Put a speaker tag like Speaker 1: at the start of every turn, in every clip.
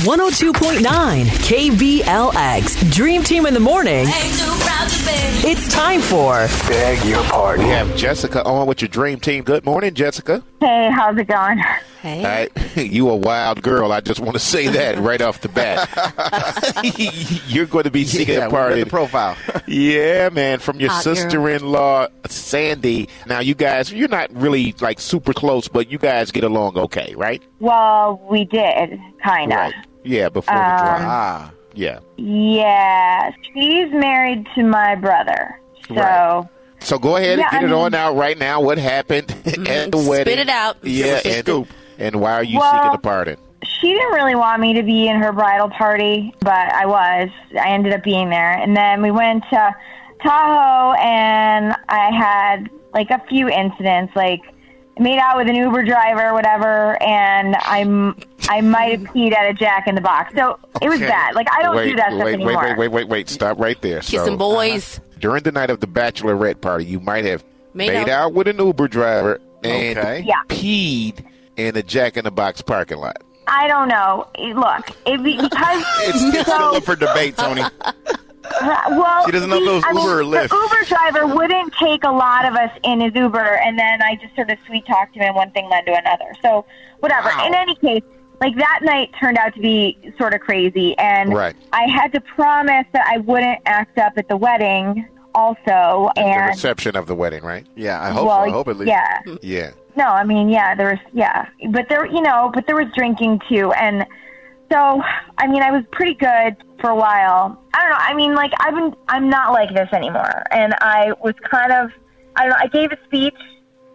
Speaker 1: 102.9 KBLX. Dream Team in the morning. It's time for
Speaker 2: Beg your pardon.
Speaker 3: We have Jessica on with your dream team. Good morning, Jessica.
Speaker 4: Hey, how's it going?
Speaker 1: Hey.
Speaker 3: All right. you a wild girl. I just want to say that right off the bat. You're going to be seeking
Speaker 5: Yeah,
Speaker 3: a
Speaker 5: we read
Speaker 3: party.
Speaker 5: the profile.
Speaker 3: yeah, man, from your
Speaker 1: Hot
Speaker 3: sister-in-law, Sandy. Now, you guys, you're not really like super close, but you guys get along okay, right?
Speaker 4: Well, we did, kind of.
Speaker 3: Right. Yeah, before the
Speaker 4: Um,
Speaker 3: drive.
Speaker 5: Ah,
Speaker 3: Yeah.
Speaker 4: Yeah, she's married to my brother. So,
Speaker 3: Right. So go ahead
Speaker 4: Yeah,
Speaker 3: and get
Speaker 4: I
Speaker 3: it on
Speaker 4: mean-
Speaker 3: out right now. What happened at the wedding?
Speaker 6: Spit it out.
Speaker 3: Yeah,
Speaker 5: us the
Speaker 3: and,
Speaker 5: scoop.
Speaker 3: and why are you
Speaker 4: Well-
Speaker 3: seeking a pardon?
Speaker 4: she didn't really want me to be in her bridal party, but I was. I ended up being there. And then we went to Tahoe, and I had like a few incidents, like made out with an Uber driver, whatever, and I'm I might have peed at a Jack in the Box. So it was bad. Like I don't
Speaker 3: wait,
Speaker 4: do that stuff
Speaker 3: wait,
Speaker 4: anymore.
Speaker 3: Wait, wait, wait, wait, wait. Stop right there.
Speaker 6: Kissing
Speaker 3: so,
Speaker 6: boys. Uh-huh.
Speaker 3: during the night of the bachelorette party, you might have
Speaker 6: Made
Speaker 3: made,
Speaker 6: out.
Speaker 3: out. with an Uber driver and
Speaker 5: Okay.
Speaker 4: Yeah.
Speaker 3: peed in a Jack in the Box parking lot.
Speaker 4: I don't know. Look, it, because
Speaker 5: it's, it's still up for debate, Tony.
Speaker 4: well,
Speaker 5: She doesn't know if it was
Speaker 4: I mean,
Speaker 5: Uber or Lyft.
Speaker 4: The Uber driver wouldn't take a lot of us in his Uber, and then I just sort of sweet talked him, and one thing led to another. So whatever.
Speaker 3: Wow.
Speaker 4: In any case, like that night turned out to be sort of crazy, and
Speaker 3: Right.
Speaker 4: I had to promise that I wouldn't act up at the wedding, also,
Speaker 3: the
Speaker 4: and
Speaker 3: reception of the wedding, right?
Speaker 5: Yeah, I hope
Speaker 4: well,
Speaker 5: so. I hope at least.
Speaker 4: yeah.
Speaker 3: Yeah.
Speaker 4: No, I mean, yeah, there was, yeah, but there, you know, but there was drinking too, and so, I mean, I was pretty good for a while. I don't know. I mean, like, I've been, I'm not like this anymore, and I was kind of, I don't know. I gave a speech,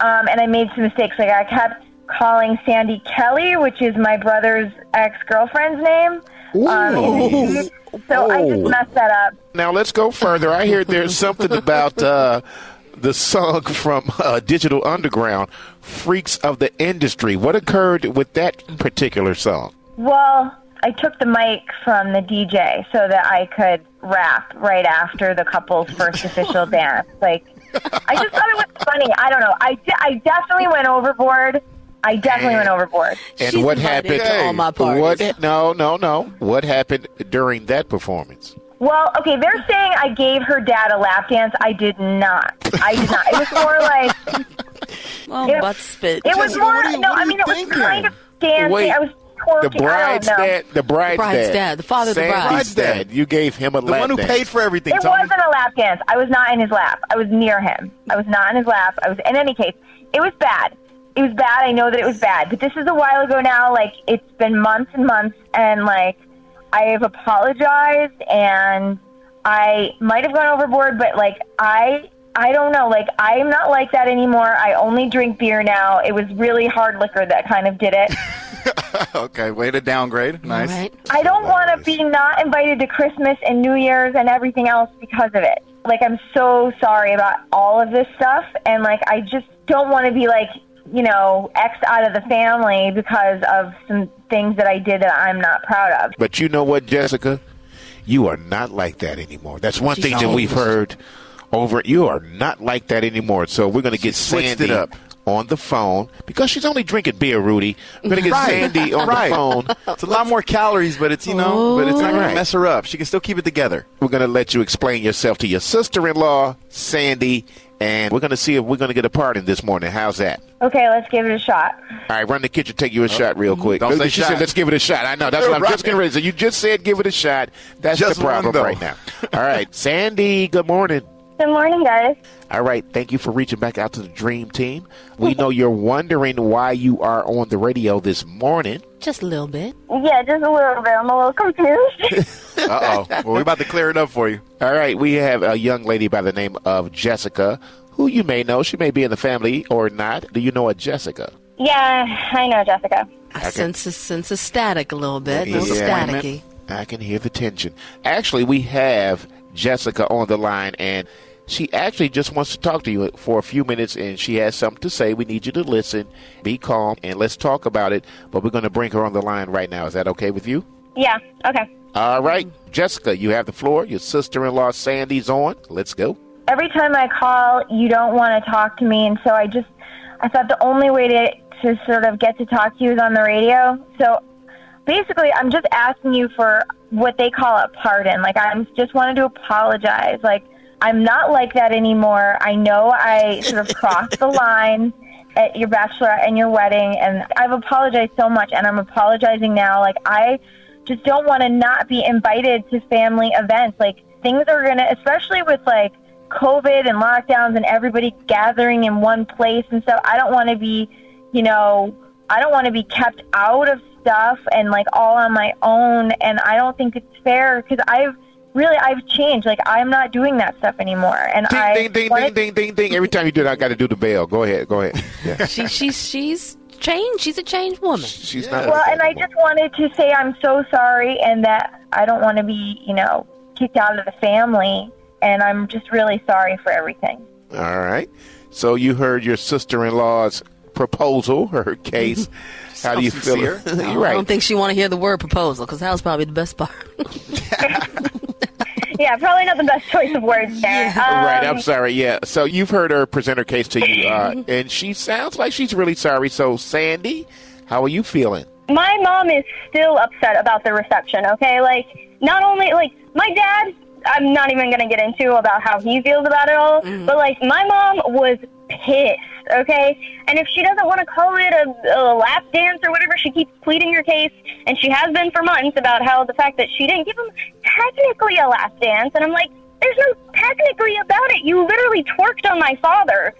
Speaker 4: um, and I made some mistakes. Like, I kept calling Sandy Kelly, which is my brother's ex girlfriend's name. Um, in the so I just
Speaker 3: Oh.
Speaker 4: messed that up.
Speaker 3: Now let's go further. I hear there's something about uh, the song from uh, Digital Underground, "Freaks of the Industry." What occurred with that particular song?
Speaker 4: Well, I took the mic from the DJ so that I could rap right after the couple's first official dance. Like, I just thought it was funny. I don't know. I, de- I definitely went overboard. I definitely went overboard.
Speaker 3: And
Speaker 6: She's
Speaker 3: what happened?
Speaker 6: to all my parties.
Speaker 3: What? No, no, no. What happened during that performance?
Speaker 4: Well, okay, they're saying I gave her dad a lap dance. I did not. I did not. It was more like
Speaker 6: Oh,
Speaker 4: It-
Speaker 6: butt spit.
Speaker 4: it was
Speaker 5: Jessica,
Speaker 4: more.
Speaker 5: what are you-
Speaker 4: no,
Speaker 5: what are
Speaker 4: I mean
Speaker 5: you
Speaker 4: it was
Speaker 5: thinking?
Speaker 4: kind of dancing.
Speaker 3: Wait,
Speaker 4: I was twerking.
Speaker 3: The bride's
Speaker 4: I don't know.
Speaker 3: dad. The bride's,
Speaker 6: bride's dad, the father of the
Speaker 5: Bride's dad.
Speaker 3: dad. You gave him a
Speaker 5: The
Speaker 3: lap
Speaker 5: one who
Speaker 3: dance.
Speaker 5: paid for everything,
Speaker 4: It
Speaker 5: Tony.
Speaker 4: wasn't a lap dance. I was not in his lap. I was near him. I was not in his lap. I was. In any case, it was bad. It was bad. I know that it was bad, but this is a while ago now. Like it's been months and months, and like I have apologized, and I might have gone overboard, but like I. I don't know. Like I'm not like that anymore. I only drink beer now. It was really hard liquor that kind of did it.
Speaker 5: okay, way to downgrade. Nice.
Speaker 6: Right.
Speaker 4: I don't want to be not invited to Christmas and New Year's and everything else because of it. Like, I'm so sorry about all of this stuff. And, like, I just don't want to be, like, you know, X out of the family because of some things that I did that I'm not proud of.
Speaker 3: But you know what, Jessica? You are not like that anymore. That's one thing that we've heard over. You are not like that anymore. So we're going to get
Speaker 5: switched
Speaker 3: Sandy
Speaker 5: it up.
Speaker 3: On the phone because she's only drinking beer, Rudy. I'm going to get
Speaker 5: Right.
Speaker 3: Sandy on
Speaker 5: Right.
Speaker 3: the phone.
Speaker 5: It's a lot more calories, but it's you know, but it's not going
Speaker 3: Right.
Speaker 5: to mess her up. She can still keep it together.
Speaker 3: We're going to let you explain yourself to your sister-in-law, Sandy, and we're going to see if we're going to get a pardon this morning. How's that?
Speaker 4: Okay, let's give it a shot.
Speaker 3: All right, run the kitchen, take you a uh, shot real mm, quick.
Speaker 5: Don't say
Speaker 3: she
Speaker 5: shot.
Speaker 3: said, let's give it a shot. I know. That's what I'm
Speaker 5: Right.
Speaker 3: just getting ready to say. You just said give it a shot. That's
Speaker 5: Just
Speaker 3: the problem
Speaker 5: one,
Speaker 3: right now. All right, Sandy, good morning.
Speaker 4: Good morning, guys.
Speaker 3: All right, thank you for reaching back out to the Dream Team. We know you're wondering why you are on the radio this morning.
Speaker 6: Just a little bit.
Speaker 4: Yeah, just a little bit. I'm a little confused.
Speaker 5: Uh oh. well, we're about to clear it up for you.
Speaker 3: All right, we have a young lady by the name of Jessica, who you may know. She may be in the family or not. Do you know a Jessica?
Speaker 4: yeah, I know, Jessica.
Speaker 6: I sense a sense of static a little bit. A little
Speaker 3: Yeah.
Speaker 6: staticky.
Speaker 3: I can hear the tension. Actually, we have Jessica on the line, and she actually just wants to talk to you for a few minutes, and she has something to say. We need you to listen, be calm, and let's talk about it. But we're going to bring her on the line right now. Is that okay with you?
Speaker 4: Yeah, okay.
Speaker 3: All right, Jessica, you have the floor. Your sister-in-law Sandy's on. Let's go.
Speaker 4: every time I call, you don't want to talk to me, and so I just I thought the only way to to sort of get to talk to you is on the radio. So basically, I'm just asking you for what they call a pardon. Like, I'm just wanted to apologize. Like, I'm not like that anymore. I know I sort of crossed the line at your bachelorette and your wedding, and I've apologized so much, and I'm apologizing now. Like, I just don't want to not be invited to family events. Like, things are going to, especially with like COVID and lockdowns and everybody gathering in one place and stuff, I don't want to be, you know, I don't want to be kept out of stuff and like all on my own. And I don't think it's fair because I've really, I've changed. Like, I'm not doing that stuff anymore. And
Speaker 3: Ding,
Speaker 4: I.
Speaker 3: ding, ding, ding, ding, ding, ding. Every time you do that, I got to do the bell. Go ahead. Go ahead. Yeah.
Speaker 6: She, she's she's changed. She's a changed woman.
Speaker 3: She's not.
Speaker 4: Well,
Speaker 3: like that
Speaker 4: and I just wanted to say I'm so sorry and that I don't want to be, you know, kicked out of the family. And I'm just really sorry for everything.
Speaker 3: All right. So you heard your sister-in-law's proposal, her case. How do you
Speaker 5: Sounds
Speaker 3: feel?
Speaker 5: sincere.
Speaker 3: You're
Speaker 6: I don't think she want to hear the word proposal because that was probably the best part.
Speaker 4: Yeah, probably not the best choice of words there. Um,
Speaker 3: right. I'm sorry. Yeah. So you've heard her present her case to you, uh, and she sounds like she's really sorry. So Sandy, how are you feeling?
Speaker 2: my mom is still upset about the reception, okay? Like, not only, like, my dad, I'm not even going to get into about how he feels about it all, but, like, my mom was pissed, okay? And if she doesn't want to call it a, a lap dance or whatever, she keeps pleading her case, and she has been for months about how the fact that she didn't give him technically a last dance, and I'm like, there's no technically about it. You literally twerked on my father.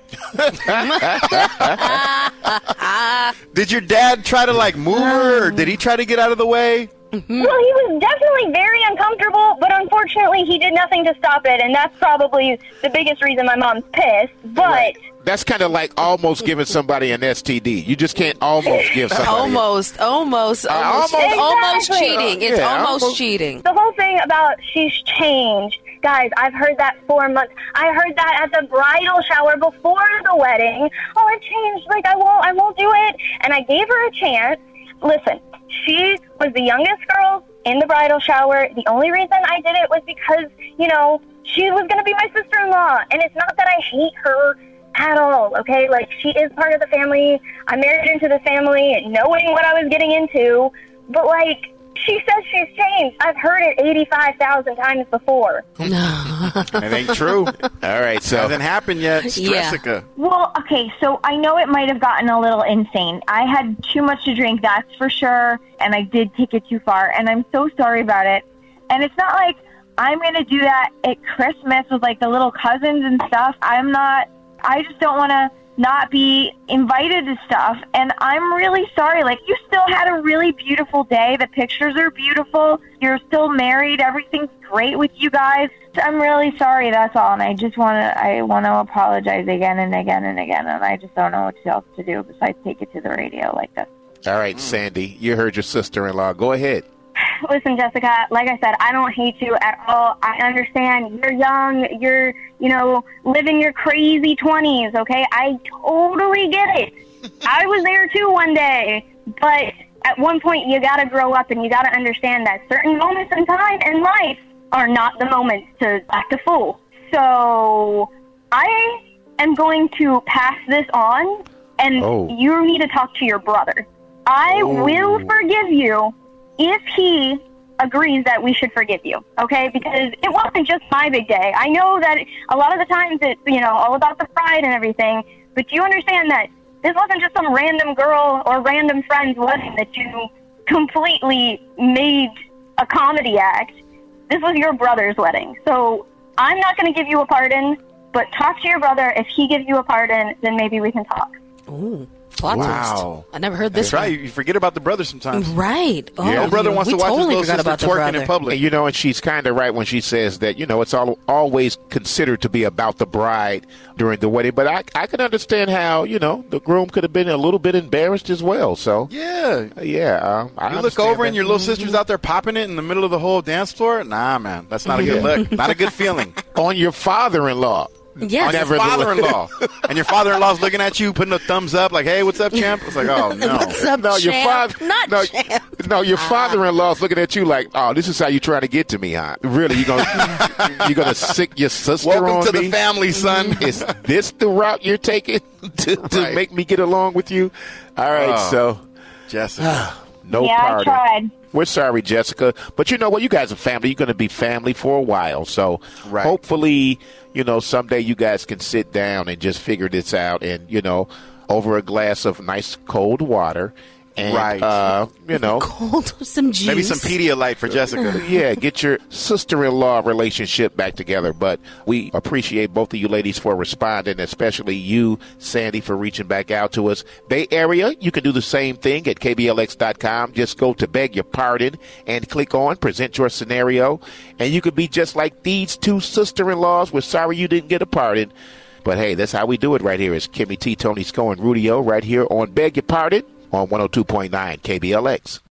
Speaker 5: Did your dad try to like move her, or did he try to get out of the way? Mm-hmm.
Speaker 2: Well, he was definitely very uncomfortable, but unfortunately, he did nothing to stop it, and that's probably the biggest reason my mom's pissed. But
Speaker 3: That's kind of like almost giving somebody an STD. You just can't almost give somebody.
Speaker 6: almost, almost,
Speaker 3: Uh,
Speaker 6: almost,
Speaker 3: almost-
Speaker 6: almost
Speaker 2: Exactly.
Speaker 6: cheating. It's
Speaker 3: Yeah,
Speaker 6: almost,
Speaker 3: almost-
Speaker 6: cheating.
Speaker 2: the whole thing about she's changed, guys, I've heard that for months. I heard that at the bridal shower before the wedding. Oh, I've changed. Like I won't, I won't do it. And I gave her a chance. Listen, she was the youngest girl in the bridal shower. The only reason I did it was because you know she was going to be my sister-in-law, and it's not that I hate her at all, okay? Like, she is part of the family. I married into the family knowing what I was getting into. But, like, she says she's changed. I've heard it 85,000 times before.
Speaker 5: No, it ain't true.
Speaker 3: All right. So
Speaker 5: Hasn't happened yet.
Speaker 6: Yeah.
Speaker 4: Well, okay, so I know it might have gotten a little insane. I had too much to drink, that's for sure, and I did take it too far, and I'm so sorry about it. And it's not like I'm going to do that at Christmas with like the little cousins and stuff. I'm not, I just don't want to not be invited to stuff. And I'm really sorry. Like, you still had a really beautiful day. The pictures are beautiful. You're still married. Everything's great with you guys. I'm really sorry. That's all. And I just want to, I want to apologize again and again and again. And I just don't know what else to do besides take it to the radio like this.
Speaker 3: all right, mm. Sandy, you heard your sister-in-law. Go ahead.
Speaker 2: Listen, Jessica, like I said, I don't hate you at all. I understand you're young, you're, you know, living your crazy 20s, okay? I totally get it. I was there too one day, but at one point you got to grow up and you got to understand that certain moments in time in life are not the moments to act a fool. So, I am going to pass this on and
Speaker 3: Oh.
Speaker 2: you need to talk to your brother. I oh. will forgive you if he agrees that we should forgive you, okay? Because it wasn't just my big day. I know that a lot of the times it's, you know, all about the pride and everything, but do you understand that this wasn't just some random girl or random friend's wedding that you completely made a comedy act. This was your brother's wedding. So I'm not going to give you a pardon, but talk to your brother. If he gives you a pardon, then maybe we can talk.
Speaker 6: Ooh, plot
Speaker 5: Wow.
Speaker 6: twist. I never heard this
Speaker 5: That's right. You forget about the brother sometimes.
Speaker 6: Right. Oh,
Speaker 5: No brother wants
Speaker 6: we
Speaker 5: to watch
Speaker 6: totally
Speaker 5: his little sister
Speaker 6: the
Speaker 5: twerking in public.
Speaker 3: And you know, and she's kind of right when she says that, you know, it's all, always considered to be about the bride during the wedding. But I, I can understand how, you know, the groom could have been a little bit embarrassed as well. So,
Speaker 5: Yeah.
Speaker 3: yeah. Um, I
Speaker 5: You look over
Speaker 3: that.
Speaker 5: and your little sister's out there popping it in the middle of the whole dance floor. Nah, man, that's not a good look. Not a good feeling.
Speaker 3: on your father-in-law.
Speaker 6: Yes.
Speaker 5: On your father-in-law, and your father-in-law's looking at you, putting a thumbs up, like, "Hey, what's up, champ?" It's like, "Oh no."
Speaker 6: What's up,
Speaker 3: No, your
Speaker 6: champ?
Speaker 3: father.
Speaker 6: Not
Speaker 3: no,
Speaker 6: champ. Ah.
Speaker 3: no, your father-in-law's looking at you like, "Oh, this is how you trying to get to me, huh? Really? You gonna you gonna sick your sister
Speaker 5: Welcome
Speaker 3: on
Speaker 5: to
Speaker 3: me?
Speaker 5: the family, son.
Speaker 3: Is this the route you're taking to, to
Speaker 5: Right.
Speaker 3: make me get along with you? All right,
Speaker 5: Oh.
Speaker 3: so
Speaker 5: Jessica.
Speaker 3: No
Speaker 4: Yeah, I tried.
Speaker 3: We're sorry, Jessica, but you know what? You guys are family. You're going to be family for a while. So
Speaker 5: Right.
Speaker 3: hopefully, you know, someday you guys can sit down and just figure this out, and you know, over a glass of nice cold water, and
Speaker 5: Right.
Speaker 3: uh, you know,
Speaker 6: Cold some juice.
Speaker 5: Maybe some Pedialyte for Jessica.
Speaker 3: yeah, get your sister-in-law relationship back together. But we appreciate both of you ladies for responding, especially you, Sandy, for reaching back out to us. Bay Area, you can do the same thing at kblx.com. Just go to beg your pardon and click on present your scenario, and you could be just like these two sister-in-laws. We're sorry you didn't get a pardon. But hey, that's how we do it right here. It's Kimmy T, Tony Sco, and Rudy right here on Beg Your Pardon on 102.9 KBLX.